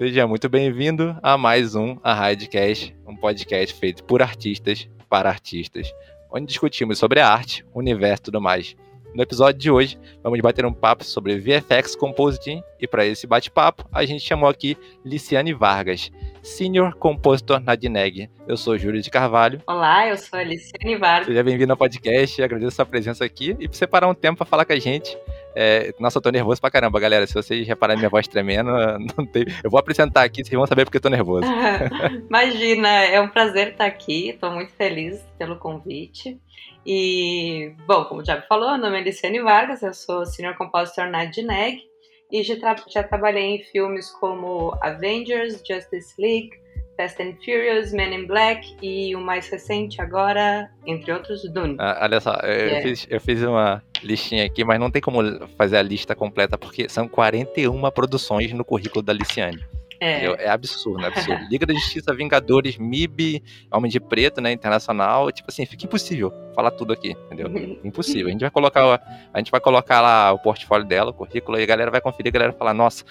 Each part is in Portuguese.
Seja muito bem-vindo a mais um Arraidcast, um podcast feito por artistas para artistas, onde discutimos sobre a arte, o universo e tudo mais. No episódio de hoje, vamos bater um papo sobre VFX Compositing e para esse bate-papo, a gente chamou aqui Liciane Vargas, Senior Compositor na Dineg. Eu sou Júlio de Carvalho. Olá, eu sou a Liciane Vargas. Seja bem-vindo ao podcast, agradeço a sua presença aqui e por separar um tempo para falar com a gente é, nossa, eu tô nervoso pra caramba, galera. Se vocês repararem minha voz tremendo, não tem... eu vou apresentar aqui, vocês vão saber porque eu tô nervoso. Imagina, é um prazer estar aqui. Tô muito feliz pelo convite. E, bom, como o Diabo falou, meu nome é Liciane Vargas, eu sou Senior Compositor na DNEG e já, tra já trabalhei em filmes como Avengers, Justice League, Fast and Furious, Men in Black e o mais recente agora, entre outros, Dune. Ah, olha só, eu, yeah. fiz, eu fiz uma listinha aqui, mas não tem como fazer a lista completa porque são 41 produções no currículo da Liciane. É. é absurdo, é absurdo. Liga da Justiça, Vingadores, MIB, Homem de Preto, né, internacional, tipo assim, fica impossível falar tudo aqui, entendeu? Impossível. A gente vai colocar, a gente vai colocar lá o portfólio dela, o currículo, e a galera vai conferir, a galera vai falar, nossa,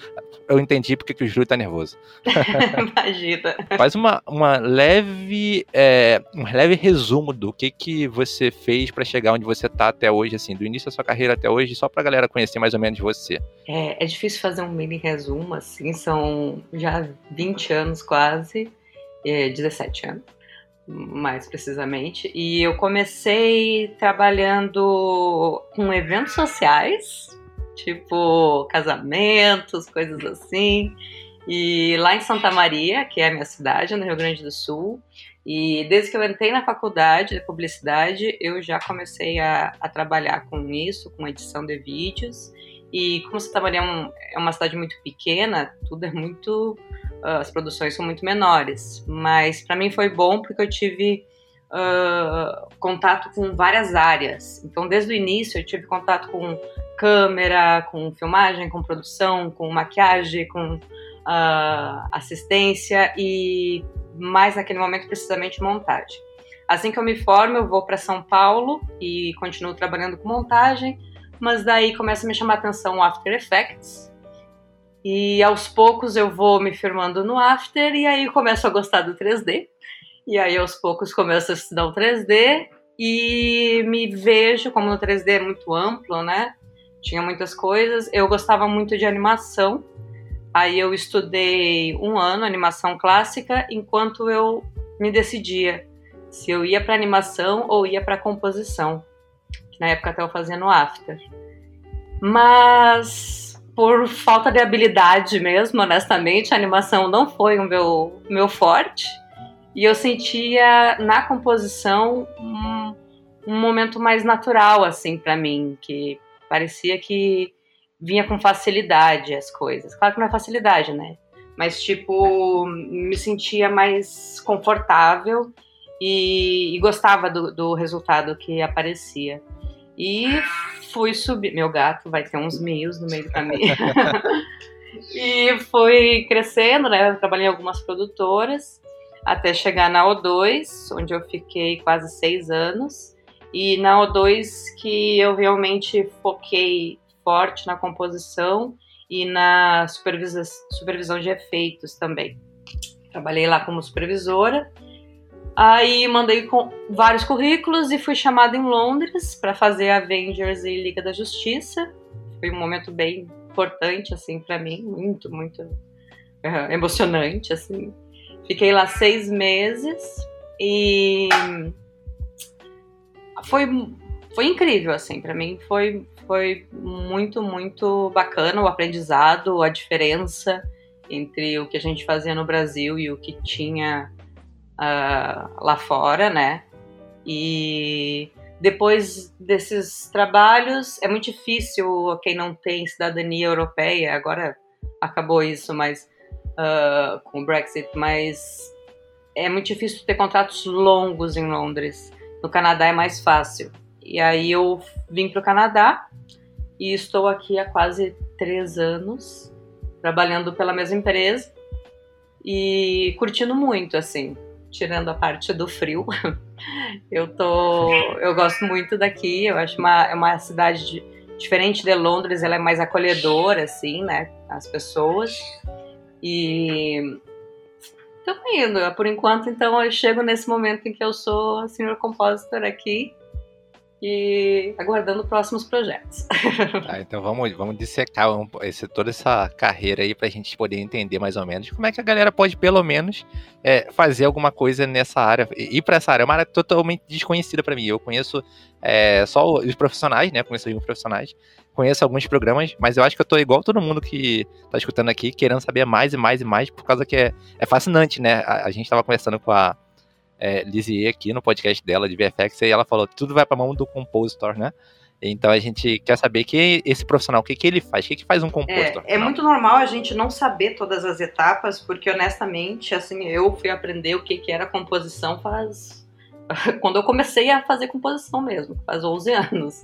eu entendi porque que o Júlio tá nervoso. Imagina. Faz uma, uma leve, é, um leve resumo do que que você fez para chegar onde você tá até hoje, assim, do início da sua carreira até hoje, só pra galera conhecer mais ou menos você. É, é difícil fazer um mini resumo, assim, são já 20 anos quase, é, 17 anos, mais precisamente. E eu comecei trabalhando com eventos sociais, tipo casamentos, coisas assim. E lá em Santa Maria, que é a minha cidade, no Rio Grande do Sul, e desde que eu entrei na faculdade de publicidade, eu já comecei a, a trabalhar com isso, com edição de vídeos. E como Santa Maria é, um, é uma cidade muito pequena, tudo é muito. Uh, as produções são muito menores. Mas para mim foi bom porque eu tive uh, contato com várias áreas. Então, desde o início, eu tive contato com câmera, com filmagem, com produção, com maquiagem, com uh, assistência e, mais naquele momento, precisamente montagem. Assim que eu me formo, eu vou para São Paulo e continuo trabalhando com montagem mas daí começa a me chamar a atenção o After Effects. E aos poucos eu vou me firmando no After e aí começo a gostar do 3D. E aí aos poucos começo a estudar o 3D e me vejo, como no 3D é muito amplo, né? Tinha muitas coisas. Eu gostava muito de animação. Aí eu estudei um ano animação clássica enquanto eu me decidia se eu ia para animação ou ia para composição na época até eu fazia no After. Mas por falta de habilidade mesmo, honestamente, a animação não foi o meu, meu forte. E eu sentia na composição um, um momento mais natural, assim, para mim, que parecia que vinha com facilidade as coisas. Claro que não é facilidade, né? Mas, tipo, me sentia mais confortável e, e gostava do, do resultado que aparecia. E fui subir. Meu gato vai ter uns meios no meio do caminho. e fui crescendo, né? Eu trabalhei em algumas produtoras até chegar na O2, onde eu fiquei quase seis anos. E na O2 que eu realmente foquei forte na composição e na supervisão, supervisão de efeitos também. Trabalhei lá como supervisora Aí mandei vários currículos e fui chamada em Londres para fazer Avengers e Liga da Justiça. Foi um momento bem importante assim para mim, muito, muito uh, emocionante assim. Fiquei lá seis meses e foi foi incrível assim para mim foi foi muito muito bacana o aprendizado a diferença entre o que a gente fazia no Brasil e o que tinha uh, lá fora, né? E depois desses trabalhos, é muito difícil quem não tem cidadania europeia, agora acabou isso, mas uh, com o Brexit, mas é muito difícil ter contratos longos em Londres. No Canadá é mais fácil. E aí eu vim para o Canadá e estou aqui há quase três anos trabalhando pela mesma empresa e curtindo muito, assim tirando a parte do frio. eu tô, eu gosto muito daqui. Eu acho uma é uma cidade de, diferente de Londres, ela é mais acolhedora assim, né, as pessoas. E estamos indo. Por enquanto, então, eu chego nesse momento em que eu sou senior compositor aqui e aguardando próximos projetos. Tá, então vamos, vamos dissecar esse, toda essa carreira aí para a gente poder entender mais ou menos como é que a galera pode, pelo menos, é, fazer alguma coisa nessa área, ir para essa área. É uma área totalmente desconhecida para mim. Eu conheço é, só os profissionais, né? Conheço os profissionais, conheço alguns programas, mas eu acho que eu tô igual todo mundo que tá escutando aqui, querendo saber mais e mais e mais, por causa que é, é fascinante, né? A, a gente tava conversando com a é, aqui no podcast dela de VFX e ela falou tudo vai para mão do compositor, né? Então a gente quer saber que esse profissional, o que, que ele faz, o que, que faz um compositor. É, é, muito normal a gente não saber todas as etapas, porque honestamente, assim, eu fui aprender o que, que era composição faz. quando eu comecei a fazer composição mesmo, faz 11 anos.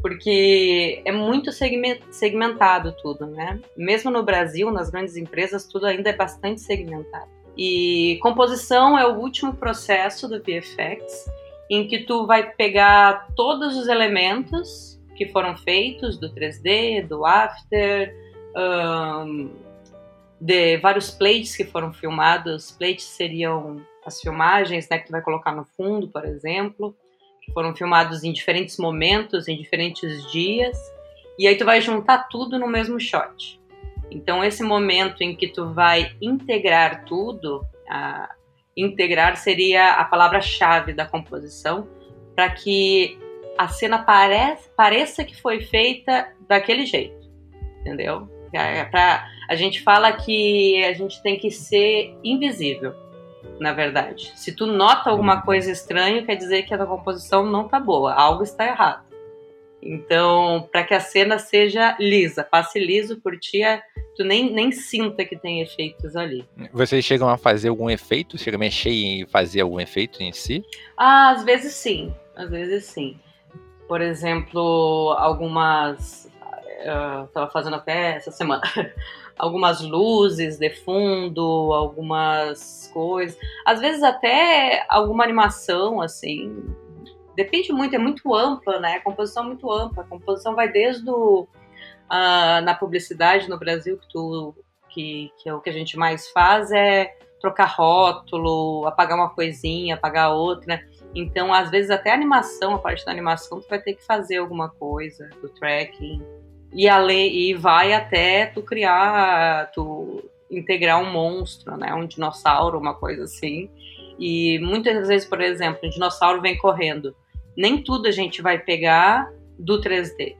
Porque é muito segmentado tudo, né? Mesmo no Brasil, nas grandes empresas, tudo ainda é bastante segmentado. E composição é o último processo do VFX em que tu vai pegar todos os elementos que foram feitos do 3D, do After, um, de vários plates que foram filmados. Plates seriam as filmagens né, que tu vai colocar no fundo, por exemplo, que foram filmados em diferentes momentos, em diferentes dias. E aí tu vai juntar tudo no mesmo shot. Então, esse momento em que tu vai integrar tudo, a, integrar seria a palavra-chave da composição, para que a cena pareça, pareça que foi feita daquele jeito, entendeu? É, é pra, a gente fala que a gente tem que ser invisível, na verdade. Se tu nota alguma coisa estranha, quer dizer que a composição não tá boa, algo está errado. Então, para que a cena seja lisa, passe liso por ti, tu nem, nem sinta que tem efeitos ali. Vocês chegam a fazer algum efeito? Chega a mexer e fazer algum efeito em si? Ah, às vezes sim. Às vezes sim. Por exemplo, algumas. Uh, tava fazendo até essa semana. algumas luzes de fundo, algumas coisas. Às vezes até alguma animação, assim, depende muito, é muito ampla, né? A composição é muito ampla. A composição vai desde o, uh, na publicidade no Brasil, que, tu, que, que é o que a gente mais faz, é trocar rótulo, apagar uma coisinha, apagar outra. Então, às vezes, até a animação, a parte da animação, tu vai ter que fazer alguma coisa do tracking. E, além, e vai até tu criar, tu integrar um monstro, né? Um dinossauro, uma coisa assim. E muitas vezes, por exemplo, um dinossauro vem correndo nem tudo a gente vai pegar do 3D.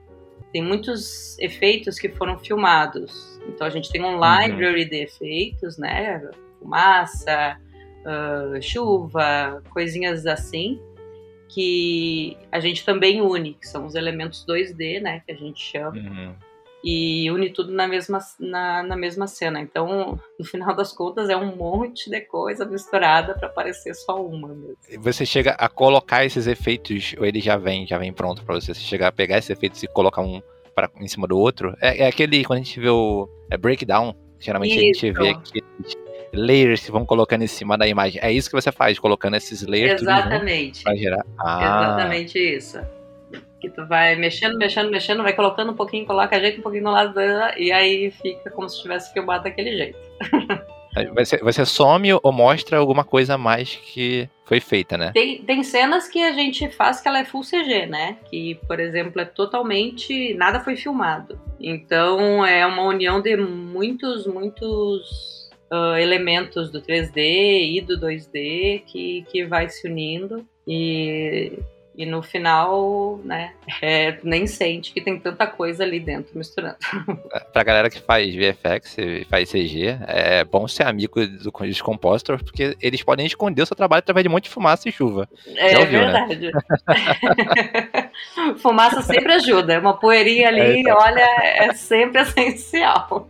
Tem muitos efeitos que foram filmados. Então a gente tem um library uhum. de efeitos, né? Fumaça, uh, chuva, coisinhas assim, que a gente também une, que são os elementos 2D, né? Que a gente chama. Uhum e une tudo na mesma, na, na mesma cena. Então, no final das contas, é um monte de coisa misturada para parecer só uma mesmo. Você chega a colocar esses efeitos, ou ele já vem, já vem pronto para você? Você chegar a pegar esses efeitos e colocar um pra, em cima do outro? É, é aquele, quando a gente vê o é breakdown, geralmente isso. a gente vê aqueles layers que vão colocando em cima da imagem. É isso que você faz, colocando esses layers. Exatamente. Para gerar. Ah. Exatamente isso que tu vai mexendo, mexendo, mexendo, vai colocando um pouquinho, coloca jeito um pouquinho no lado dela, e aí fica como se tivesse filmado daquele jeito. Você, você some ou mostra alguma coisa a mais que foi feita, né? Tem, tem cenas que a gente faz que ela é full CG, né? Que, por exemplo, é totalmente. nada foi filmado. Então é uma união de muitos, muitos uh, elementos do 3D e do 2D que, que vai se unindo. E e no final, né, é, nem sente que tem tanta coisa ali dentro misturando. É, pra galera que faz VFX e faz CG, é bom ser amigo dos compositors, porque eles podem esconder o seu trabalho através de um monte de fumaça e chuva. É ouviu, né? verdade. Né? fumaça sempre ajuda. Uma poeirinha ali, é, então. olha, é sempre essencial.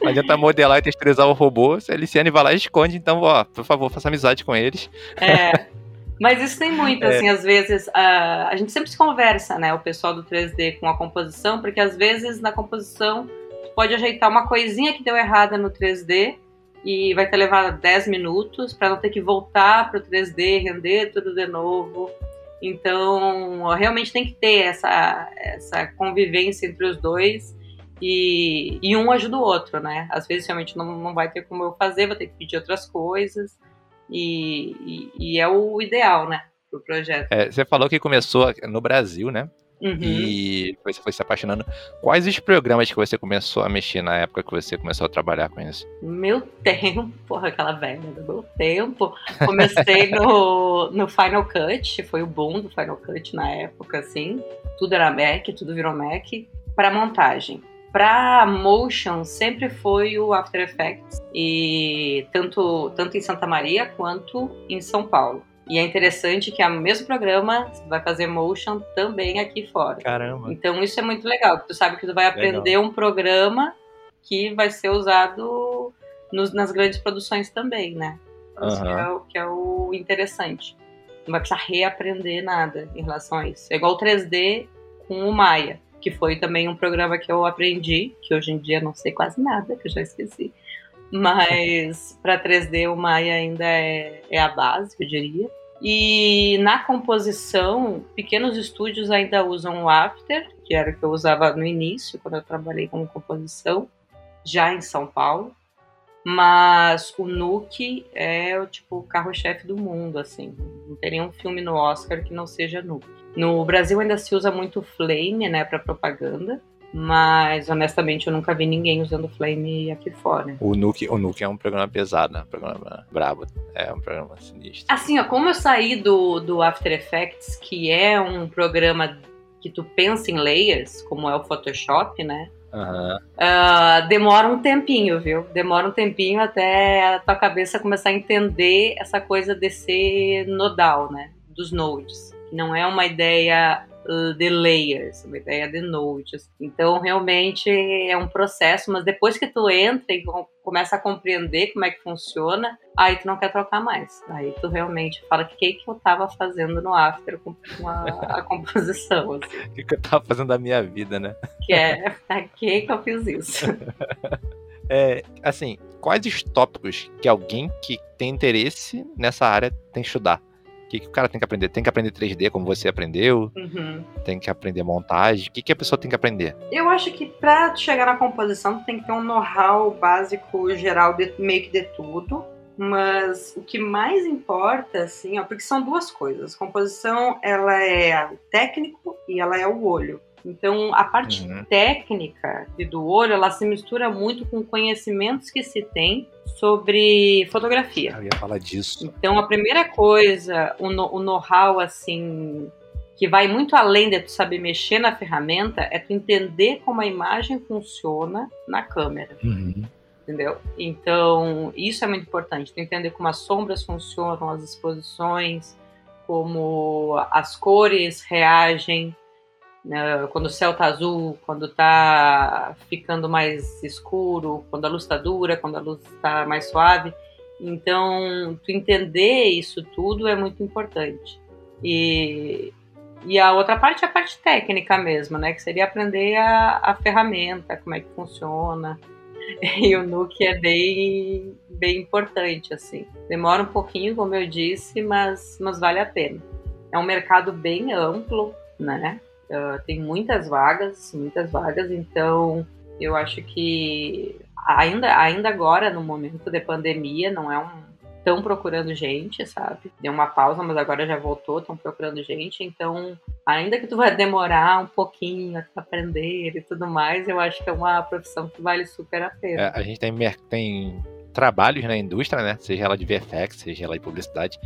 Não adianta modelar e texturizar o robô, se a Liciane vai lá e esconde, então, ó, por favor, faça amizade com eles. É. Mas isso tem muito, é. assim, às vezes, a, a gente sempre se conversa, né, o pessoal do 3D com a composição, porque às vezes na composição tu pode ajeitar uma coisinha que deu errada no 3D e vai ter levado 10 minutos para não ter que voltar para o 3D, render tudo de novo. Então, realmente tem que ter essa, essa convivência entre os dois E, e um ajuda o outro, né? Às vezes realmente não, não vai ter como eu fazer, vou ter que pedir outras coisas. E, e, e é o ideal, né? Pro projeto. É, você falou que começou no Brasil, né? Uhum. E você foi se apaixonando. Quais os programas que você começou a mexer na época que você começou a trabalhar com isso? Meu tempo, porra, aquela velha do meu tempo. Comecei no, no Final Cut, foi o boom do Final Cut na época, assim. Tudo era Mac, tudo virou Mac. Para montagem. Para motion sempre foi o After Effects e tanto tanto em Santa Maria quanto em São Paulo. E é interessante que é o mesmo programa vai fazer motion também aqui fora. Caramba. Então isso é muito legal, tu sabe que tu vai aprender legal. um programa que vai ser usado nos, nas grandes produções também, né? Isso uhum. que, é o, que é o interessante. Não vai precisar reaprender nada em relação a isso. É igual o 3D com o Maya, que foi também um programa que eu aprendi, que hoje em dia não sei quase nada, que eu já esqueci. Mas para 3D o Maya ainda é, é a base, eu diria. E na composição, pequenos estúdios ainda usam o After, que era o que eu usava no início, quando eu trabalhei como composição, já em São Paulo. Mas o Nuke é o tipo carro-chefe do mundo, assim. Não tem nenhum filme no Oscar que não seja Nuke. No Brasil ainda se usa muito Flame, né, para propaganda. Mas, honestamente, eu nunca vi ninguém usando Flame aqui fora. O Nuke, o Nuke é um programa pesado, né? Um programa brabo. É um programa sinistro. Assim, ó, como eu saí do, do After Effects, que é um programa que tu pensa em layers, como é o Photoshop, né? Uhum. Uh, demora um tempinho, viu? Demora um tempinho até a tua cabeça começar a entender essa coisa de ser nodal, né? Dos nodes. Não é uma ideia de layers, uma ideia de nodes. Então, realmente é um processo, mas depois que tu entra e começa a compreender como é que funciona, aí tu não quer trocar mais. Aí tu realmente fala que que, que eu tava fazendo no after com a, a composição. Assim. O que, que eu tava fazendo da minha vida, né? Que é, pra que que eu fiz isso? É, assim, quais os tópicos que alguém que tem interesse nessa área tem que estudar? Que, que o cara tem que aprender? Tem que aprender 3D, como você aprendeu? Uhum. Tem que aprender montagem? O que, que a pessoa tem que aprender? Eu acho que para chegar na composição, tem que ter um know-how básico geral de meio que de tudo. Mas o que mais importa, assim, ó, porque são duas coisas. Composição, ela é o técnico e ela é o olho. Então, a parte uhum. técnica do olho, ela se mistura muito com conhecimentos que se tem sobre fotografia. Eu ia falar disso. Então, a primeira coisa, o, o know-how, assim, que vai muito além de tu saber mexer na ferramenta, é tu entender como a imagem funciona na câmera. Uhum. Entendeu? Então, isso é muito importante. Tu entender como as sombras funcionam, as exposições, como as cores reagem quando o céu tá azul, quando tá ficando mais escuro, quando a luz tá dura, quando a luz tá mais suave. Então, tu entender isso tudo é muito importante. E, e a outra parte é a parte técnica mesmo, né? Que seria aprender a, a ferramenta, como é que funciona. E o Nuke é bem, bem importante, assim. Demora um pouquinho, como eu disse, mas, mas vale a pena. É um mercado bem amplo, né? Uh, tem muitas vagas, muitas vagas, então eu acho que ainda, ainda agora, no momento de pandemia, não é um. Estão procurando gente, sabe? Deu uma pausa, mas agora já voltou, estão procurando gente. Então, ainda que tu vai demorar um pouquinho a aprender e tudo mais, eu acho que é uma profissão que vale super a pena. É, a gente tem, tem trabalhos na indústria, né? Seja ela de VFX, seja ela de publicidade,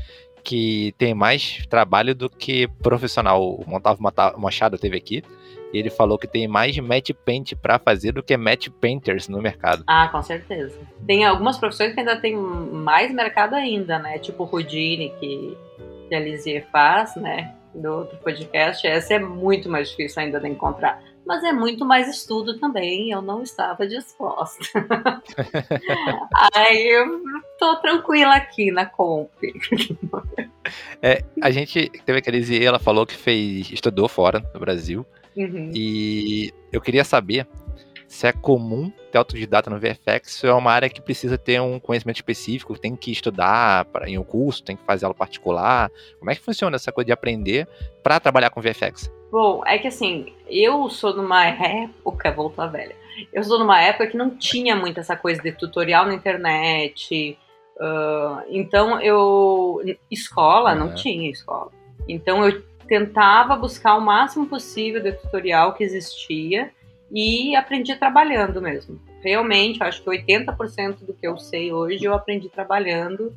que tem mais trabalho do que profissional. O Montavo Machado teve aqui. E ele falou que tem mais match paint para fazer do que match painters no mercado. Ah, com certeza. Tem algumas profissões que ainda tem mais mercado ainda, né? Tipo o Houdini, que, que a Lizzie faz, né? Do outro podcast. Essa é muito mais difícil ainda de encontrar mas é muito mais estudo também, eu não estava disposta. Aí eu tô tranquila aqui na comp. É, a gente teve aquele dia, ela falou que fez, estudou fora no Brasil. Uhum. E eu queria saber se é comum ter autodidata no VFX ou é uma área que precisa ter um conhecimento específico, tem que estudar pra, em um curso, tem que fazer aula particular. Como é que funciona essa coisa de aprender para trabalhar com VFX? Bom, é que assim, eu sou numa época, voltou a velha, eu sou numa época que não tinha muito essa coisa de tutorial na internet. Uh, então eu. Escola, uhum. não tinha escola. Então eu tentava buscar o máximo possível de tutorial que existia e aprendi trabalhando mesmo. Realmente, acho que 80% do que eu sei hoje eu aprendi trabalhando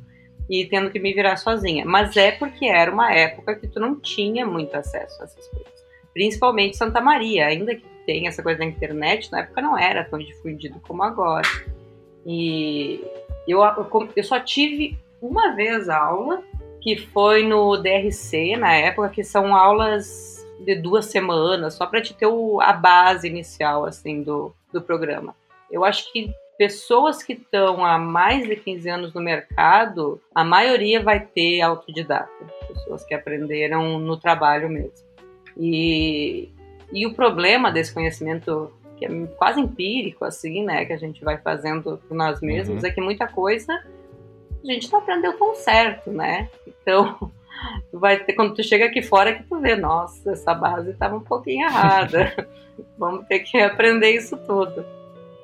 e tendo que me virar sozinha. Mas é porque era uma época que tu não tinha muito acesso a essas coisas. Principalmente Santa Maria, ainda que tem essa coisa da internet, na época não era tão difundido como agora. E eu, eu só tive uma vez aula, que foi no DRC, na época, que são aulas de duas semanas, só para te ter o, a base inicial assim do, do programa. Eu acho que pessoas que estão há mais de 15 anos no mercado, a maioria vai ter autodidata, pessoas que aprenderam no trabalho mesmo. E, e o problema desse conhecimento que é quase empírico, assim, né, que a gente vai fazendo por nós mesmos, uhum. é que muita coisa a gente não aprendeu tão certo, né? Então, vai ter, quando tu chega aqui fora que tu vê, nossa, essa base estava um pouquinho errada. Vamos ter que aprender isso tudo.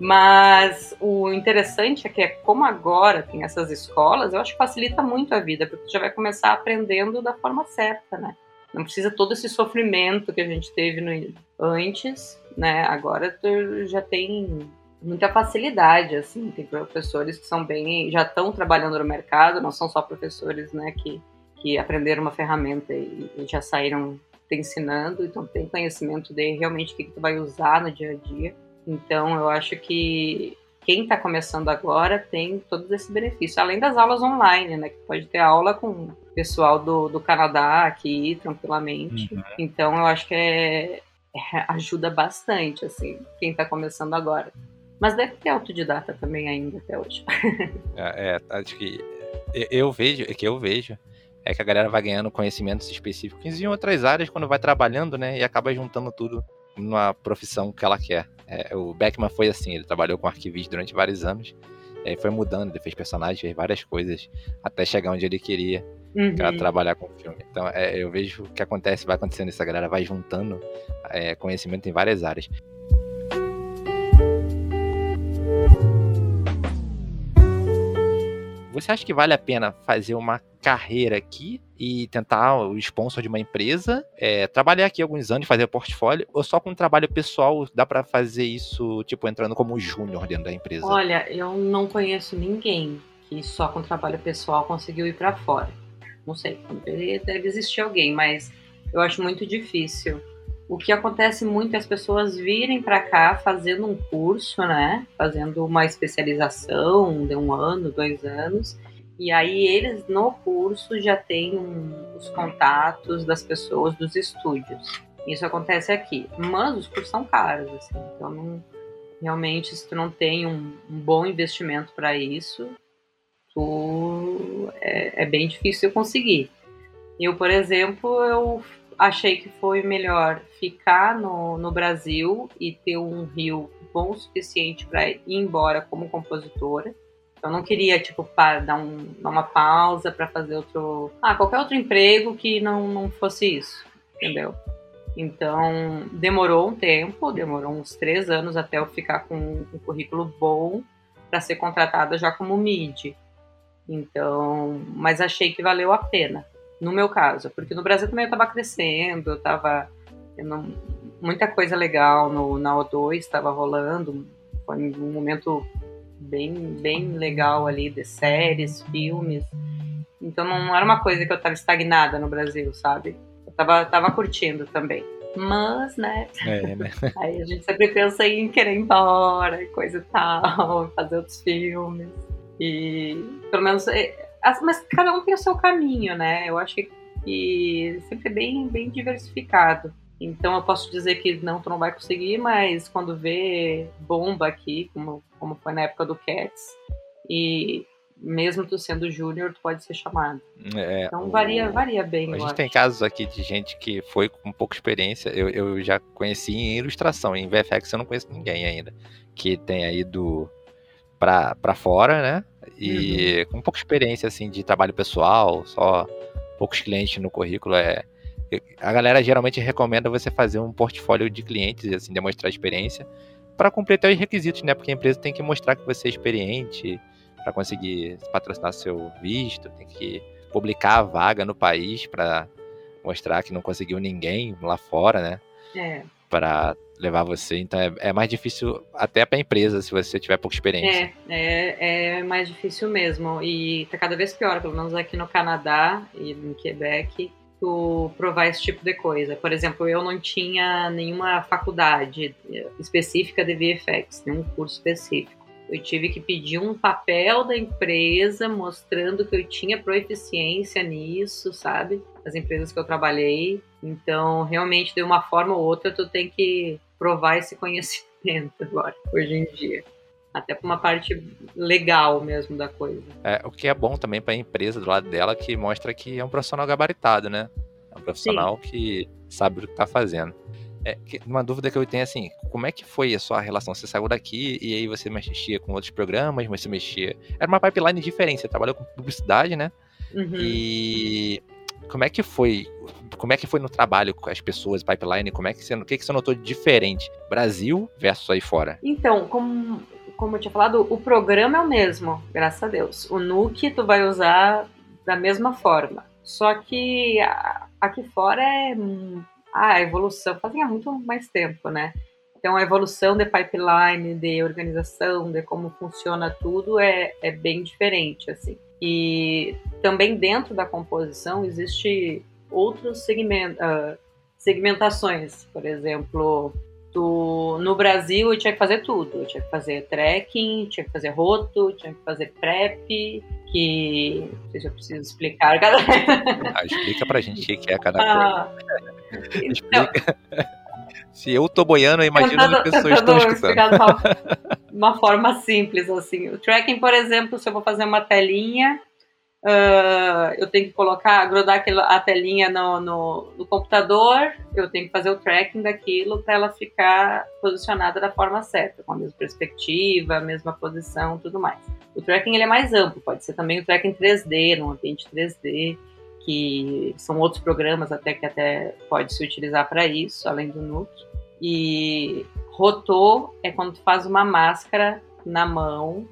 Mas o interessante é que é como agora tem essas escolas, eu acho que facilita muito a vida, porque tu já vai começar aprendendo da forma certa, né? Não precisa todo esse sofrimento que a gente teve no, antes, né? Agora tu já tem muita facilidade, assim, tem professores que são bem, já estão trabalhando no mercado, não são só professores, né, que, que aprenderam uma ferramenta e, e já saíram te ensinando, então tem conhecimento de realmente o que, que tu vai usar no dia a dia. Então eu acho que quem está começando agora tem todos esses benefícios, além das aulas online, né? Que pode ter aula com pessoal do, do Canadá aqui tranquilamente. Uhum. Então eu acho que é, é, ajuda bastante, assim, quem está começando agora. Mas deve ter autodidata também ainda até hoje. é, é, acho que eu vejo, é que eu vejo é que a galera vai ganhando conhecimentos específicos em outras áreas quando vai trabalhando, né? E acaba juntando tudo numa profissão que ela quer. É, o Beckman foi assim, ele trabalhou com arquivistas durante vários anos, aí foi mudando, ele fez personagens, fez várias coisas, até chegar onde ele queria, uhum. para trabalhar com filme. Então é, eu vejo o que acontece, vai acontecendo, essa galera vai juntando é, conhecimento em várias áreas. Você acha que vale a pena fazer uma carreira aqui e tentar o sponsor de uma empresa, é, trabalhar aqui alguns anos, fazer portfólio, ou só com trabalho pessoal dá para fazer isso, tipo, entrando como júnior dentro da empresa? Olha, eu não conheço ninguém que só com trabalho pessoal conseguiu ir para fora. Não sei, deve existir alguém, mas eu acho muito difícil. O que acontece muito é as pessoas virem para cá fazendo um curso, né? Fazendo uma especialização de um ano, dois anos. E aí eles no curso já têm os contatos das pessoas dos estúdios. Isso acontece aqui. Mas os cursos são caros, assim. Então não, realmente se tu não tem um, um bom investimento para isso, tu é, é bem difícil conseguir. Eu, por exemplo, eu achei que foi melhor ficar no, no Brasil e ter um rio bom o suficiente para ir embora como compositora. Eu não queria, tipo, dar, um, uma pausa para fazer outro. Ah, qualquer outro emprego que não, não fosse isso, entendeu? Então, demorou um tempo, demorou uns três anos até eu ficar com um currículo bom para ser contratada já como MIDI. Então, mas achei que valeu a pena no meu caso, porque no Brasil também eu estava crescendo, eu estava muita coisa legal no, na O2 estava rolando, foi um momento bem, bem legal ali de séries, filmes. Então não era uma coisa que eu estava estagnada no Brasil, sabe? Eu tava, tava curtindo também. Mas, né? É, né? Aí a gente sempre pensa em querer ir embora, coisa e tal, fazer outros filmes. E pelo menos é, mas cada um tem o seu caminho, né? Eu acho que, sempre é bem, bem diversificado. Então eu posso dizer que não, tu não vai conseguir, mas quando vê bomba aqui, como, como foi na época do Cats, e mesmo tu sendo júnior, tu pode ser chamado. É, então varia, o... varia bem. A gente acho. tem casos aqui de gente que foi com pouca experiência. Eu, eu já conheci em ilustração, em VFX eu não conheço ninguém ainda. Que tenha ido pra, pra fora, né? E uhum. com pouca experiência assim de trabalho pessoal, só poucos clientes no currículo é. A galera geralmente recomenda você fazer um portfólio de clientes, assim, demonstrar experiência, para completar os requisitos, né? Porque a empresa tem que mostrar que você é experiente para conseguir patrocinar seu visto, tem que publicar a vaga no país para mostrar que não conseguiu ninguém lá fora, né? É. Para levar você. Então é, é mais difícil até para a empresa se você tiver pouca experiência. É, é, é mais difícil mesmo. E tá cada vez pior, pelo menos aqui no Canadá e em Quebec, tu provar esse tipo de coisa. Por exemplo, eu não tinha nenhuma faculdade específica de VFX, nenhum curso específico. Eu tive que pedir um papel da empresa mostrando que eu tinha proeficiência nisso, sabe? As empresas que eu trabalhei. Então, realmente, de uma forma ou outra, tu tem que provar esse conhecimento agora, hoje em dia. Até para uma parte legal mesmo da coisa. É, o que é bom também para a empresa do lado dela, que mostra que é um profissional gabaritado, né? É um profissional Sim. que sabe o que está fazendo. É, uma dúvida que eu tenho é assim, como é que foi a sua relação? Você saiu daqui e aí você mexia com outros programas, você mexia. Era uma pipeline diferente, você trabalhou com publicidade, né? Uhum. E como é que foi? Como é que foi no trabalho com as pessoas, pipeline? Como é que você, o que, que você notou de diferente? Brasil versus aí fora? Então, como, como eu tinha falado, o programa é o mesmo, graças a Deus. O Nuke tu vai usar da mesma forma. Só que aqui fora é a evolução fazia muito mais tempo, né? Então, a evolução de pipeline, de organização, de como funciona tudo é, é bem diferente, assim. E também dentro da composição existe outros segment, uh, segmentações. Por exemplo, tu, no Brasil eu tinha que fazer tudo. Eu tinha que fazer trekking, tinha que fazer roto, tinha que fazer prep, que não sei se eu preciso explicar cada ah, explica pra gente o que é cada ah, coisa. Explica. Então, se eu tô boiando eu imagino que as pessoas estão escutando. uma, uma forma simples assim. O tracking por exemplo se eu vou fazer uma telinha Uh, eu tenho que colocar, grudar aquela, a telinha no, no, no, computador, eu tenho que fazer o tracking daquilo para ela ficar posicionada da forma certa, com a mesma perspectiva, a mesma posição, tudo mais. O tracking ele é mais amplo, pode ser também o tracking 3D, num ambiente 3D, que são outros programas até que até pode se utilizar para isso, além do Nuke. E rotor é quando tu faz uma máscara na mão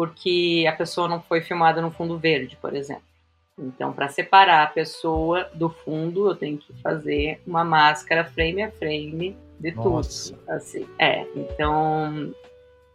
porque a pessoa não foi filmada no fundo verde, por exemplo. Então, para separar a pessoa do fundo, eu tenho que fazer uma máscara frame a frame de Nossa. tudo. Assim. É, então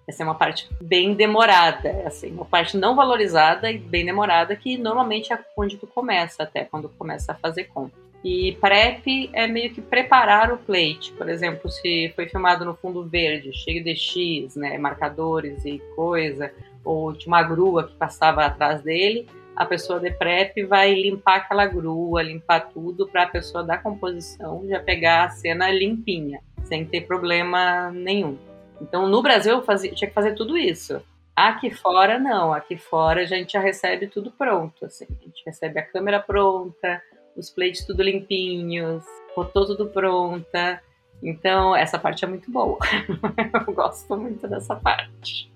essa é uma parte bem demorada, assim, uma parte não valorizada e bem demorada que normalmente é onde tu começa até quando começa a fazer compra. E prep é meio que preparar o plate. Por exemplo, se foi filmado no fundo verde, cheio de X, né, marcadores e coisa, ou de uma grua que passava atrás dele, a pessoa de prep vai limpar aquela grua, limpar tudo para a pessoa da composição já pegar a cena limpinha, sem ter problema nenhum. Então, no Brasil, eu fazia, tinha que fazer tudo isso. Aqui fora, não. Aqui fora, a gente já recebe tudo pronto. Assim. A gente recebe a câmera pronta, os plates tudo limpinhos, foto tudo pronta. Então, essa parte é muito boa. Eu gosto muito dessa parte.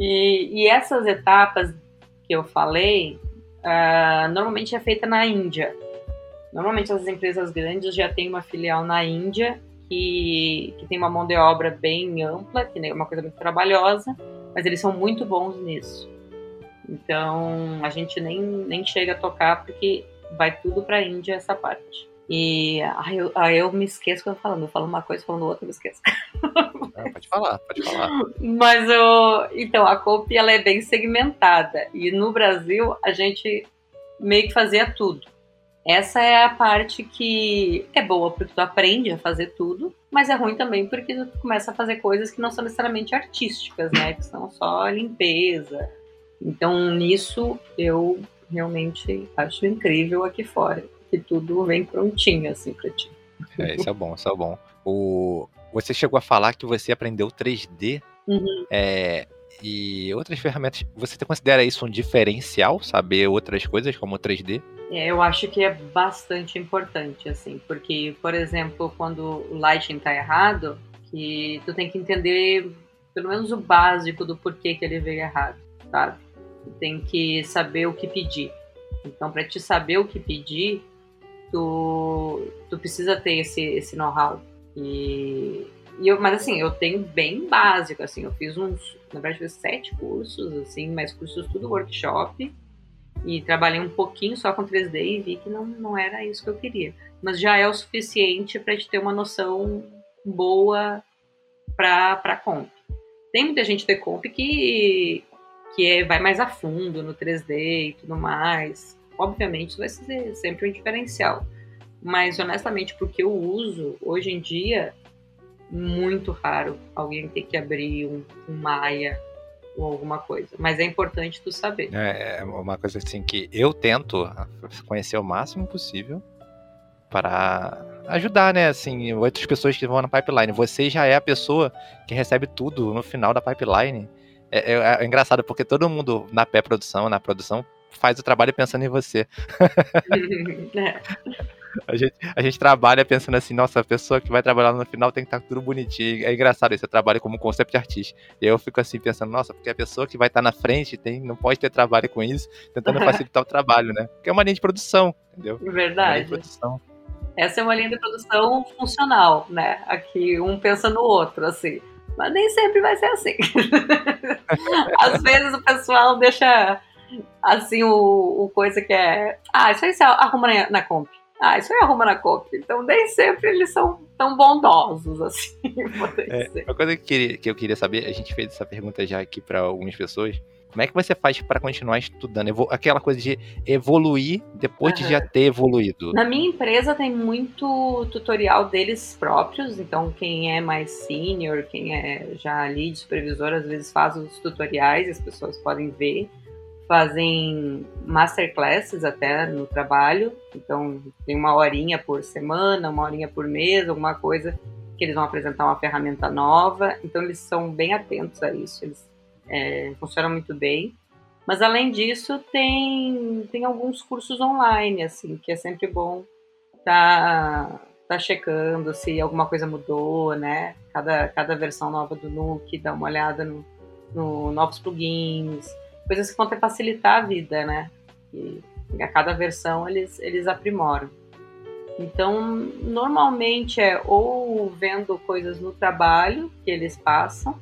E, e, essas etapas que eu falei, uh, normalmente é feita na Índia. Normalmente as empresas grandes já têm uma filial na Índia que, que tem uma mão de obra bem ampla, que é uma coisa muito trabalhosa, mas eles são muito bons nisso. Então a gente nem, nem chega a tocar porque vai tudo para a Índia essa parte. E aí eu, aí eu me esqueço quando eu falando, eu falo uma coisa, falando outra, eu me esqueço. Ah, pode falar, pode falar. Mas eu, então, a COP ela é bem segmentada. E no Brasil a gente meio que fazia tudo. Essa é a parte que é boa porque tu aprende a fazer tudo, mas é ruim também porque tu começa a fazer coisas que não são necessariamente artísticas, né? Que são só limpeza. Então, nisso eu realmente acho incrível aqui fora, que tudo vem prontinho assim pra ti. É, isso é bom, isso é bom. O... Você chegou a falar que você aprendeu 3D uhum. é, e outras ferramentas. Você considera isso um diferencial, saber outras coisas como 3D? É, eu acho que é bastante importante, assim, porque, por exemplo, quando o lighting tá errado, que tu tem que entender pelo menos o básico do porquê que ele veio errado, sabe? Tu tem que saber o que pedir. Então, para te saber o que pedir, tu, tu precisa ter esse, esse know-how. E, e eu, mas assim, eu tenho bem básico, assim, eu fiz uns, na verdade, fiz sete cursos, assim, mas cursos tudo workshop. E trabalhei um pouquinho só com 3D e vi que não, não era isso que eu queria. Mas já é o suficiente para te ter uma noção boa para comp. Tem muita gente de comp que, que é, vai mais a fundo no 3D e tudo mais. Obviamente, vai ser sempre um diferencial. Mas, honestamente, porque eu uso, hoje em dia, muito raro alguém ter que abrir um, um Maia ou alguma coisa. Mas é importante tu saber. É, é uma coisa assim que eu tento conhecer o máximo possível para ajudar, né? Assim, outras pessoas que vão na pipeline. Você já é a pessoa que recebe tudo no final da pipeline. É, é, é engraçado porque todo mundo na pré-produção, na produção, faz o trabalho pensando em você. é. A gente, a gente trabalha pensando assim, nossa, a pessoa que vai trabalhar no final tem que estar tudo bonitinho. É engraçado isso, eu trabalho como concept artist. E eu fico assim pensando, nossa, porque a pessoa que vai estar na frente tem, não pode ter trabalho com isso, tentando facilitar o trabalho, né? Porque é uma linha de produção, entendeu? Verdade. É produção. Essa é uma linha de produção funcional, né? Aqui um pensa no outro, assim. Mas nem sempre vai ser assim. Às vezes o pessoal deixa assim o, o coisa que é. Ah, isso aí você arruma na, na comp. Ah, isso aí arruma na comp. Então nem sempre eles são tão bondosos assim. É, uma coisa que, que eu queria saber, a gente fez essa pergunta já aqui para algumas pessoas como é que você faz para continuar estudando? Aquela coisa de evoluir depois uhum. de já ter evoluído. Na minha empresa tem muito tutorial deles próprios, então quem é mais senior, quem é já lead, supervisor, às vezes faz os tutoriais, as pessoas podem ver. Fazem masterclasses até no trabalho, então tem uma horinha por semana, uma horinha por mês, alguma coisa que eles vão apresentar uma ferramenta nova, então eles são bem atentos a isso, eles é, funciona muito bem. Mas além disso, tem, tem alguns cursos online, assim, que é sempre bom tá, tá checando se alguma coisa mudou, né? Cada, cada versão nova do Nuke, dá uma olhada no, no novos plugins, coisas que vão ter facilitar a vida, né? E a cada versão eles, eles aprimoram. Então, normalmente é ou vendo coisas no trabalho que eles passam,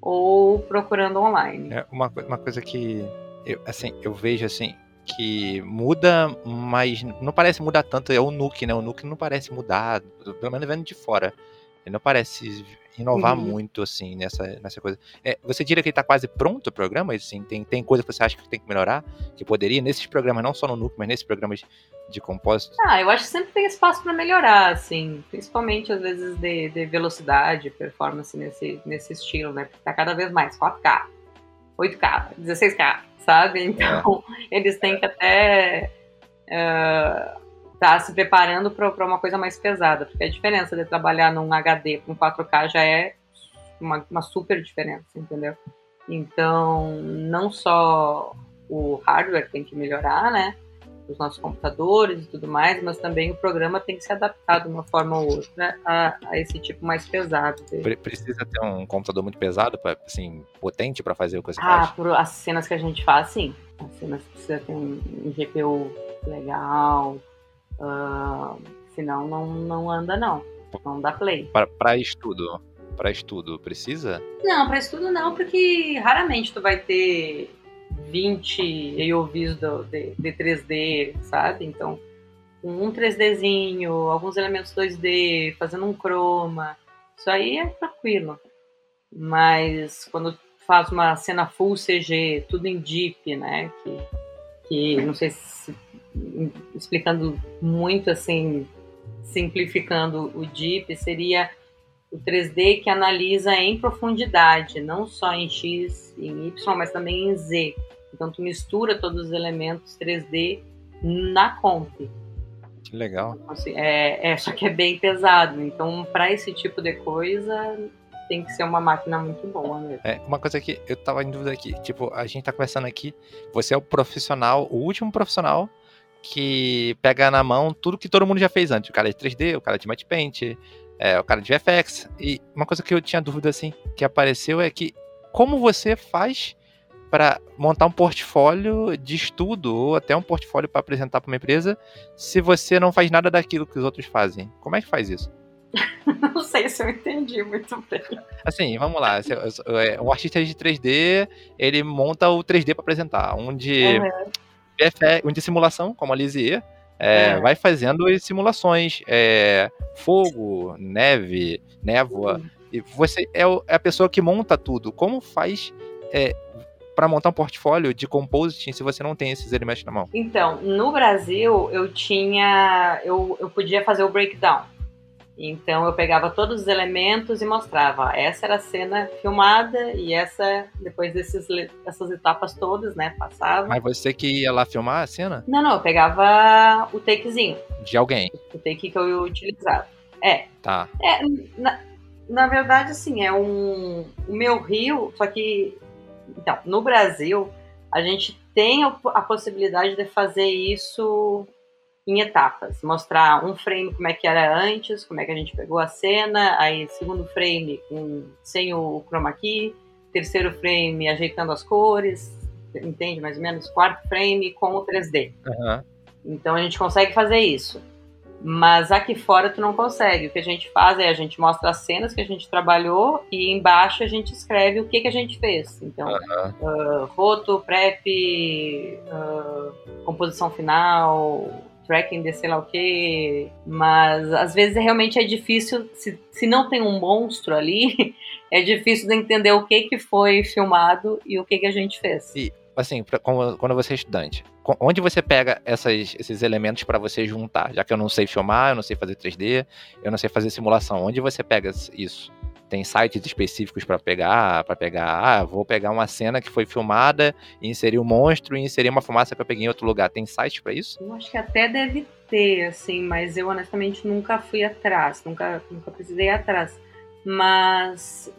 ou procurando online. É uma, uma coisa que eu, assim, eu vejo assim que muda, mas não parece mudar tanto. É o Nuke, né? O Nuke não parece mudar, pelo menos vendo de fora. Ele não parece inovar uhum. muito, assim, nessa, nessa coisa. É, você diria que ele tá quase pronto o programa? Assim, tem, tem coisa que você acha que tem que melhorar? Que poderia, nesses programas, não só no Nuke, mas nesses programas de compósito? Ah, eu acho que sempre tem espaço para melhorar, assim. Principalmente, às vezes, de, de velocidade, performance nesse, nesse estilo, né? Porque tá cada vez mais 4K, 8K, 16K, sabe? Então, é. eles têm que até... Uh, tá se preparando para uma coisa mais pesada, porque a diferença de trabalhar num HD com 4K já é uma, uma super diferença, entendeu? Então, não só o hardware tem que melhorar, né? Os nossos computadores e tudo mais, mas também o programa tem que se adaptar de uma forma ou outra a, a esse tipo mais pesado. Dele. Precisa ter um computador muito pesado, pra, assim, potente para fazer o que você ah, faz? Ah, por as cenas que a gente faz, sim. As cenas precisa ter um, um GPU legal, Uh, senão não, não anda não. Não dá play. Para estudo. Para estudo, precisa? Não, para estudo não, porque raramente tu vai ter 20 AOVs do, de, de 3D, sabe? Então, um 3Dzinho, alguns elementos 2D, fazendo um chroma, isso aí é tranquilo. Mas quando faz uma cena full CG, tudo em deep, né? Que, que não sei se explicando muito assim, simplificando o DIP, seria o 3D que analisa em profundidade, não só em X e em Y, mas também em Z. Então tu mistura todos os elementos 3D na comp. Que legal. Então, assim, é, é, só que é bem pesado. Então, para esse tipo de coisa, tem que ser uma máquina muito boa mesmo. É, uma coisa que eu tava em dúvida aqui, tipo, a gente tá conversando aqui, você é o profissional, o último profissional que pega na mão tudo que todo mundo já fez antes. O cara de 3D, o cara de Matte Paint, é, o cara de VFX. E uma coisa que eu tinha dúvida, assim, que apareceu é que como você faz para montar um portfólio de estudo ou até um portfólio para apresentar para uma empresa se você não faz nada daquilo que os outros fazem? Como é que faz isso? não sei se eu entendi muito bem. Assim, vamos lá. É, um artista de 3D, ele monta o 3D para apresentar. Um de uhum. PFE, um de simulação, como a Lisier, é, vai fazendo simulações. É, fogo, neve, névoa. Uhum. E você é, é a pessoa que monta tudo. Como faz é, para montar um portfólio de compositing se você não tem esses elementos na mão? Então, no Brasil, eu tinha. Eu, eu podia fazer o breakdown. Então eu pegava todos os elementos e mostrava. Essa era a cena filmada e essa, depois desses, dessas etapas todas, né, passava. Mas você que ia lá filmar a cena? Não, não, eu pegava o takezinho. De alguém? O take que eu utilizava. É. Tá. É, na, na verdade, assim, é um. O meu rio, só que. Então, no Brasil, a gente tem a possibilidade de fazer isso em etapas, mostrar um frame como é que era antes, como é que a gente pegou a cena, aí segundo frame sem o chroma key, terceiro frame ajeitando as cores, entende mais ou menos? Quarto frame com o 3D. Uhum. Então a gente consegue fazer isso. Mas aqui fora tu não consegue. O que a gente faz é a gente mostra as cenas que a gente trabalhou e embaixo a gente escreve o que, que a gente fez. Então, uhum. uh, roto, prep, uh, composição final, tracking de sei lá o que, mas às vezes realmente é difícil, se, se não tem um monstro ali, é difícil de entender o que, que foi filmado e o que, que a gente fez. E, assim, pra, quando você é estudante, onde você pega essas, esses elementos para você juntar? Já que eu não sei filmar, eu não sei fazer 3D, eu não sei fazer simulação, onde você pega isso? Tem sites específicos para pegar, para pegar, ah, vou pegar uma cena que foi filmada, inserir um monstro e inserir uma fumaça que eu peguei em outro lugar. Tem site para isso? Eu acho que até deve ter, assim, mas eu honestamente nunca fui atrás, nunca, nunca precisei ir atrás. Mas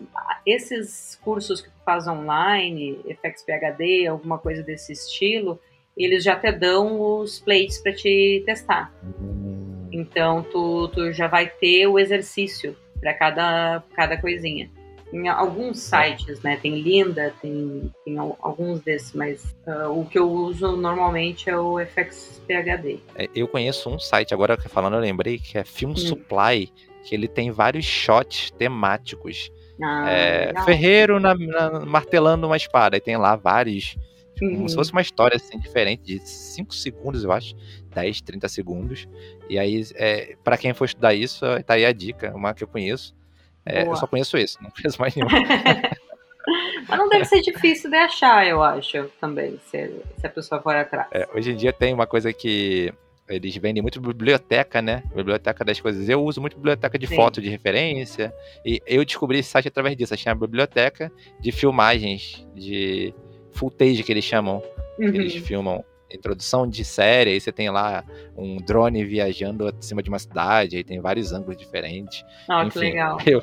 esses cursos que tu faz online, FX PHD, alguma coisa desse estilo, eles já te dão os plates para te testar. Hum. Então tu, tu já vai ter o exercício para cada, cada coisinha. Em alguns sites, né? Tem Linda, tem, tem alguns desses, mas uh, o que eu uso normalmente é o FX PHD. É, eu conheço um site, agora falando eu lembrei, que é Film hum. Supply, que ele tem vários shots temáticos. Ah, é, ferreiro na, na, martelando uma espada, e tem lá vários Uhum. Como se uhum. fosse uma história assim, diferente, de 5 segundos, eu acho. 10, 30 segundos. E aí, é, para quem for estudar isso, tá aí a dica, uma que eu conheço. É, eu só conheço esse, não conheço mais nenhum. Mas não deve ser difícil de achar, eu acho, também, se, se a pessoa for atrás. É, hoje em dia tem uma coisa que eles vendem muito biblioteca, né? Biblioteca das coisas. Eu uso muito biblioteca de Sim. foto de referência. E eu descobri esse site através disso. Achei uma biblioteca de filmagens de footage que eles chamam. Uhum. Eles filmam introdução de série, aí você tem lá um drone viajando acima de uma cidade, aí tem vários ângulos diferentes. Ah, que legal. Eu,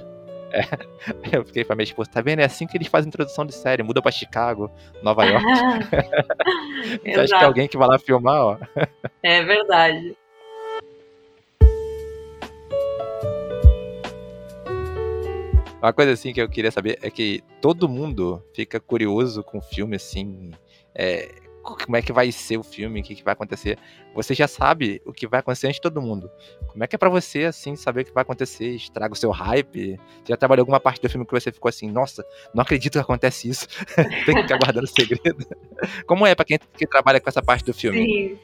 é, eu fiquei pra minha esposa, tá vendo? É assim que eles fazem introdução de série, muda pra Chicago, Nova York. você acha que é alguém que vai lá filmar, ó? É verdade. Uma coisa assim que eu queria saber é que todo mundo fica curioso com o filme, assim. É, como é que vai ser o filme, o que, que vai acontecer. Você já sabe o que vai acontecer antes de todo mundo. Como é que é para você, assim, saber o que vai acontecer? Estraga o seu hype? Você já trabalhou alguma parte do filme que você ficou assim, nossa, não acredito que acontece isso. Tem que ficar guardando segredo. Como é para quem, quem trabalha com essa parte do filme? Sim.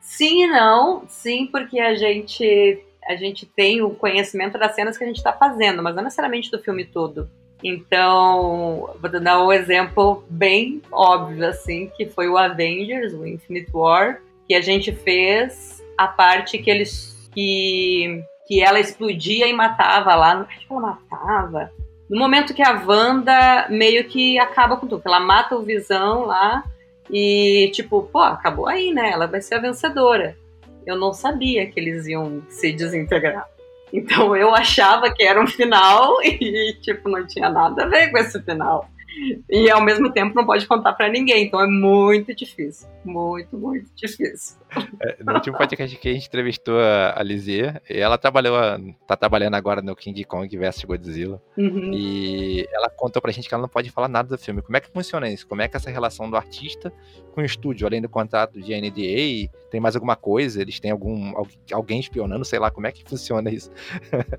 Sim e não. Sim, porque a gente a gente tem o conhecimento das cenas que a gente está fazendo, mas não necessariamente do filme todo. Então, vou dar um exemplo bem óbvio, assim, que foi o Avengers, o Infinite War, que a gente fez a parte que eles. que, que ela explodia e matava lá. Acho que ela matava. No momento que a Wanda meio que acaba com tudo, ela mata o Visão lá e, tipo, pô, acabou aí, né? Ela vai ser a vencedora eu não sabia que eles iam se desintegrar. Então eu achava que era um final e, tipo, não tinha nada a ver com esse final. E ao mesmo tempo não pode contar para ninguém. Então é muito difícil. Muito, muito difícil. É, no último podcast que a gente entrevistou a, a Lizzie, ela trabalhou, tá trabalhando agora no King Kong vs Godzilla. Uhum. E ela contou pra gente que ela não pode falar nada do filme. Como é que funciona isso? Como é que é essa relação do artista com o estúdio? Além do contrato de NDA, tem mais alguma coisa? Eles têm algum alguém espionando? Sei lá, como é que funciona isso?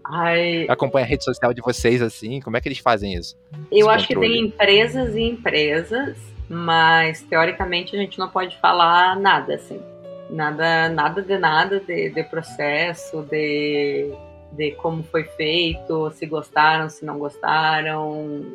Ai... Acompanha a rede social de vocês assim? Como é que eles fazem isso? Eu acho controle? que tem empresas e empresas, mas teoricamente a gente não pode falar nada assim nada, nada de nada de, de processo, de, de como foi feito, se gostaram, se não gostaram.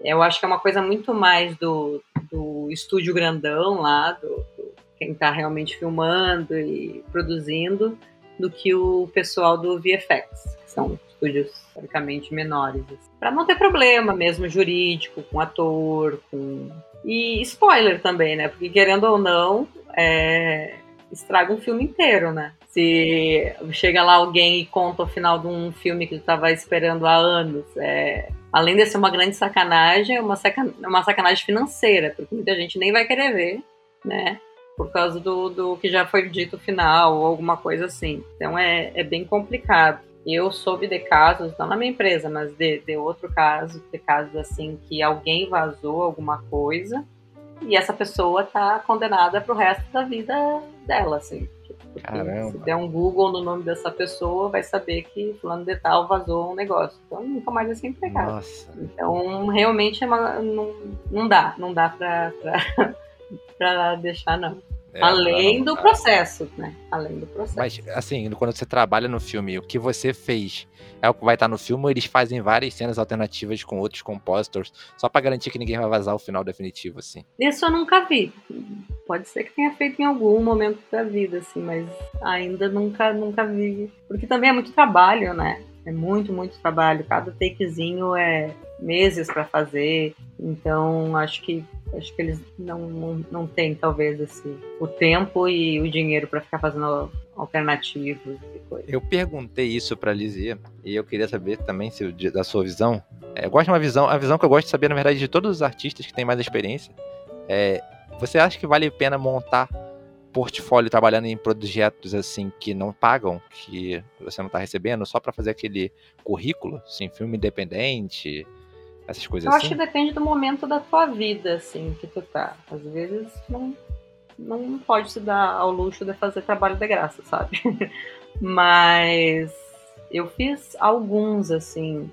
Eu acho que é uma coisa muito mais do, do estúdio grandão lá, do, do quem está realmente filmando e produzindo, do que o pessoal do VFX, que são estúdios historicamente menores. Assim. Para não ter problema mesmo jurídico com ator, com. E spoiler também, né? Porque querendo ou não, é, estraga um filme inteiro, né? Se chega lá alguém e conta o final de um filme que tu estava esperando há anos, é, além de ser uma grande sacanagem, é uma, sacan uma sacanagem financeira, porque muita gente nem vai querer ver, né? Por causa do, do que já foi dito final ou alguma coisa assim. Então é, é bem complicado. Eu soube de casos, não na minha empresa, mas de, de outro caso, de casos assim que alguém vazou alguma coisa e essa pessoa tá condenada pro resto da vida dela, assim. Caramba. Se der um Google no nome dessa pessoa, vai saber que fulano de tal vazou um negócio. Então nunca mais vai ser empregado. Nossa. Então realmente é uma, não, não dá, não dá pra, pra, pra deixar não. É, Além do processo, né? Além do processo. Mas, assim, quando você trabalha no filme, o que você fez é o que vai estar no filme ou eles fazem várias cenas alternativas com outros compositors, só para garantir que ninguém vai vazar o final definitivo, assim? Isso eu nunca vi. Pode ser que tenha feito em algum momento da vida, assim, mas ainda nunca, nunca vi. Porque também é muito trabalho, né? É muito, muito trabalho. Cada takezinho é meses para fazer. Então, acho que acho que eles não, não, não têm, talvez, esse, o tempo e o dinheiro para ficar fazendo alternativos e coisas. Eu perguntei isso para Lizia e eu queria saber também se da sua visão. É, eu gosto de uma visão, a visão que eu gosto de saber, na verdade, de todos os artistas que têm mais experiência. É, você acha que vale a pena montar portfólio trabalhando em projetos assim que não pagam, que você não está recebendo, só para fazer aquele currículo, assim, filme independente, essas coisas Eu assim? acho que depende do momento da tua vida, assim, que tu tá. Às vezes não, não pode se dar ao luxo de fazer trabalho de graça, sabe? Mas eu fiz alguns, assim,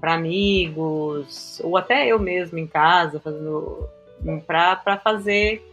para amigos, ou até eu mesmo em casa, fazendo para fazer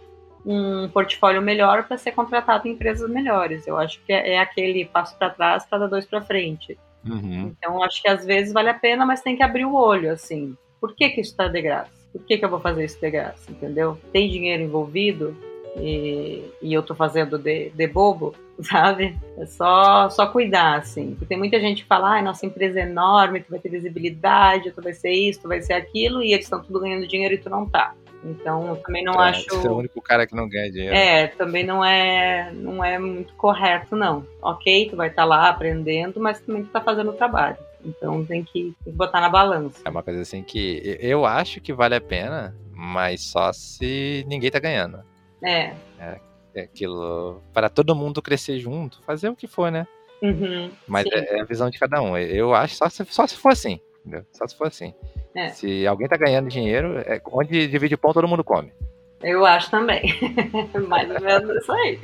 um portfólio melhor para ser contratado em empresas melhores. Eu acho que é, é aquele passo para trás para dar dois para frente. Uhum. Então, acho que às vezes vale a pena, mas tem que abrir o olho, assim. Por que, que isso está de graça? Por que, que eu vou fazer isso de graça? Entendeu? Tem dinheiro envolvido e, e eu tô fazendo de, de bobo, sabe? É só, só cuidar, assim. Porque tem muita gente que fala, ah, nossa empresa é enorme, tu vai ter visibilidade, tu vai ser isso, tu vai ser aquilo, e eles estão tudo ganhando dinheiro e tu não tá. Então, também não é, acho. Você é o único cara que não ganha dinheiro. É, também não é, não é muito correto, não. Ok, tu vai estar tá lá aprendendo, mas também tu tá fazendo o trabalho. Então tem que, tem que botar na balança. É uma coisa assim que eu acho que vale a pena, mas só se ninguém tá ganhando. É. É, é aquilo. Para todo mundo crescer junto, fazer o que for, né? Uhum, mas é, é, a visão de cada um. Eu acho só se, só se for assim. Entendeu? Só se for assim. É. Se alguém tá ganhando dinheiro, é, onde divide pão todo mundo come. Eu acho também. Mais ou menos isso aí.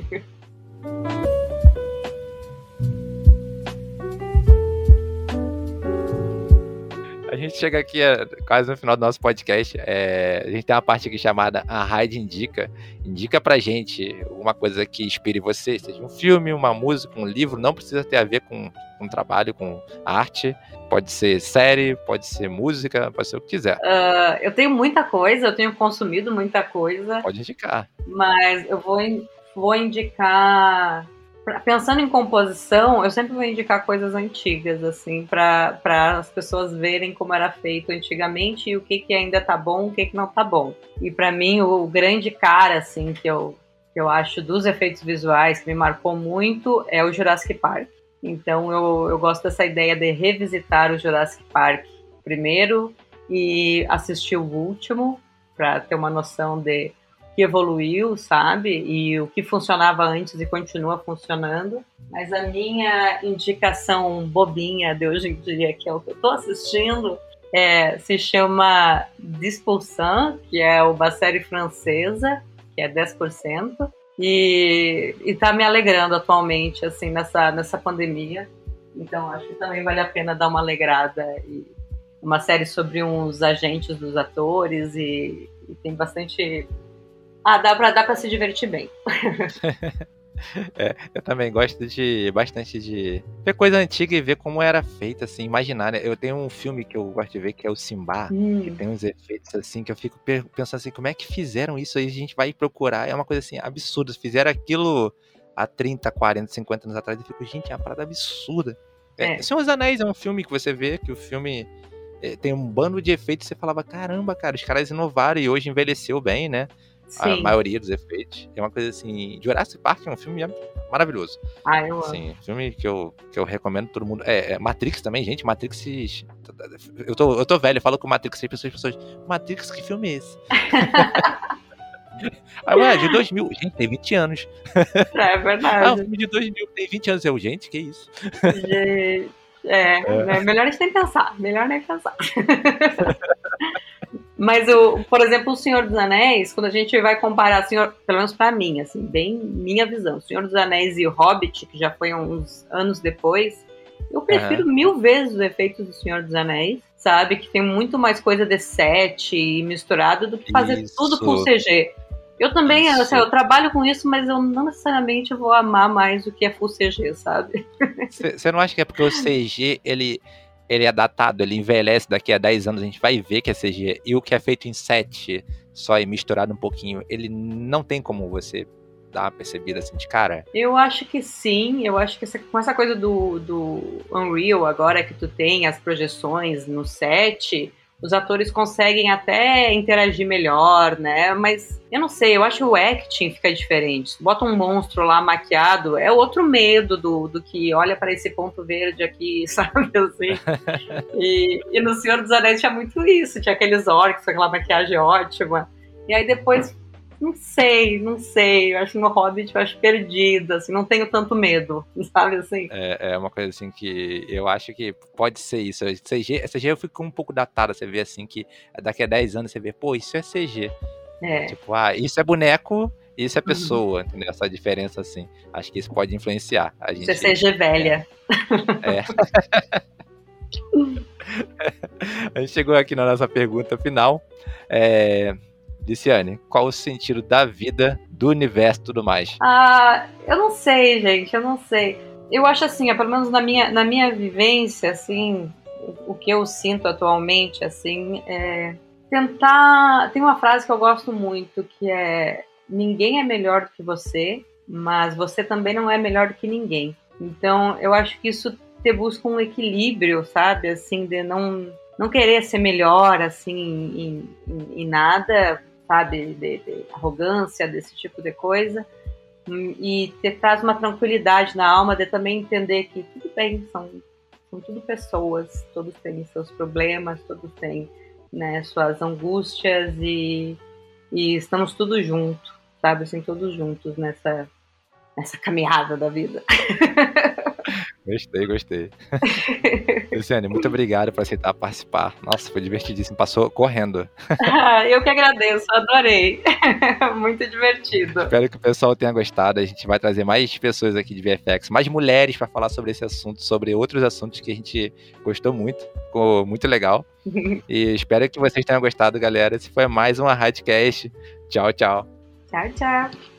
A gente chega aqui é, quase no final do nosso podcast. É, a gente tem uma parte aqui chamada A Raid Indica. Indica pra gente uma coisa que inspire você, seja um filme, uma música, um livro, não precisa ter a ver com, com trabalho, com arte. Pode ser série, pode ser música, pode ser o que quiser. Uh, eu tenho muita coisa, eu tenho consumido muita coisa. Pode indicar. Mas eu vou, vou indicar pensando em composição, eu sempre vou indicar coisas antigas, assim, para as pessoas verem como era feito antigamente e o que, que ainda tá bom, o que, que não tá bom. E para mim, o, grande cara, assim, que eu, que eu acho dos efeitos visuais que me marcou muito é o Jurassic Park. Então eu, eu gosto dessa ideia de revisitar o Jurassic Park primeiro e assisti o último para ter uma noção de que evoluiu, sabe? E o que funcionava antes e continua funcionando. Mas a minha indicação bobinha de hoje em dia, que é o que eu estou assistindo, é, se chama Dispulsant, que é uma série francesa, que é 10%, e, está me alegrando atualmente, assim, nessa, nessa pandemia. Então, acho que também vale a pena dar uma alegrada. E uma série sobre uns agentes dos atores e, e tem bastante ah, dá pra, dá pra se divertir bem. É, eu também gosto de bastante de ver coisa antiga e ver como era feita, assim, imaginar. Né? Eu tenho um filme que eu gosto de ver que é o Simba, hum. que tem uns efeitos assim que eu fico pensando assim, como é que fizeram isso aí? A gente vai procurar, é uma coisa assim absurda. Fizeram aquilo há 30, 40, 50 anos atrás, eu fico, gente, é uma parada absurda. É. É, Senhor dos Anéis é um filme que você vê que o filme é, tem um bando de efeitos e você falava, caramba, cara, os caras inovaram e hoje envelheceu bem, né? Sim. a maioria dos efeitos. É uma coisa assim. Jurassic Park é um filme maravilhoso. Ah, eu amo. filme que eu, que eu recomendo todo mundo. É, é, Matrix também, gente. Matrix. Eu tô, eu tô velho, eu falo com Matrix, as pessoas, pessoas. Matrix, que filme é esse? Ah, ué, de 2000. Gente, tem 20 anos. É verdade. Ah, um filme de 2000 tem 20 anos. Eu, gente, que isso? Gente, é, é. melhor a gente nem pensar. Melhor nem pensar. Mas, o, por exemplo, O Senhor dos Anéis, quando a gente vai comparar, senhor, pelo menos para mim, assim, bem minha visão, O Senhor dos Anéis e O Hobbit, que já foi uns anos depois, eu prefiro uhum. mil vezes os efeitos do Senhor dos Anéis, sabe? Que tem muito mais coisa de set e misturado do que fazer isso. tudo com CG. Eu também, assim, eu trabalho com isso, mas eu não necessariamente vou amar mais o que é full CG, sabe? Você não acha que é porque o CG, ele ele é datado, ele envelhece daqui a 10 anos, a gente vai ver que é CG. E o que é feito em 7, só e misturado um pouquinho, ele não tem como você dar uma percebida assim de cara? Eu acho que sim, eu acho que essa, com essa coisa do, do Unreal agora que tu tem as projeções no set, os atores conseguem até interagir melhor, né? Mas eu não sei, eu acho que o acting fica diferente. Bota um monstro lá maquiado, é outro medo do, do que olha para esse ponto verde aqui, sabe? Assim. E, e no Senhor dos Anéis tinha muito isso, tinha aqueles orcs, aquela maquiagem ótima. E aí depois não sei, não sei. Eu acho que no Hobbit eu acho perdida, assim, não tenho tanto medo, sabe assim? É, é uma coisa assim que eu acho que pode ser isso. CG, CG eu fico um pouco datada, você vê assim que daqui a 10 anos você vê, pô, isso é CG. É. Tipo, ah, isso é boneco, isso é uhum. pessoa, uhum. entendeu? Essa diferença assim. Acho que isso pode influenciar. A gente, isso é CG velha. É. a gente chegou aqui na nossa pergunta final. É, Liciane, qual o sentido da vida, do universo e tudo mais? Ah, eu não sei, gente, eu não sei. Eu acho assim, pelo menos na minha, na minha vivência, assim, o, o que eu sinto atualmente, assim, é tentar. Tem uma frase que eu gosto muito que é: ninguém é melhor do que você, mas você também não é melhor do que ninguém. Então, eu acho que isso te busca um equilíbrio, sabe? Assim, de não, não querer ser melhor, assim, em, em, em nada, sabe, de, de, arrogância, desse tipo de coisa, e te traz uma tranquilidade na alma de também entender que tudo bem, são, são tudo pessoas, todos têm seus problemas, todos têm né, suas angústias e, e estamos todos juntos, sabe, assim, todos juntos nessa, nessa caminhada da vida. Gostei, gostei. Luciane, muito obrigado por aceitar participar. Nossa, foi divertidíssimo. Passou correndo. Ah, eu que agradeço, adorei. muito divertido. Espero que o pessoal tenha gostado. A gente vai trazer mais pessoas aqui de VFX, mais mulheres para falar sobre esse assunto, sobre outros assuntos que a gente gostou muito. Ficou muito legal. e espero que vocês tenham gostado, galera. Esse foi mais uma Radcast. Tchau, tchau. Tchau, tchau.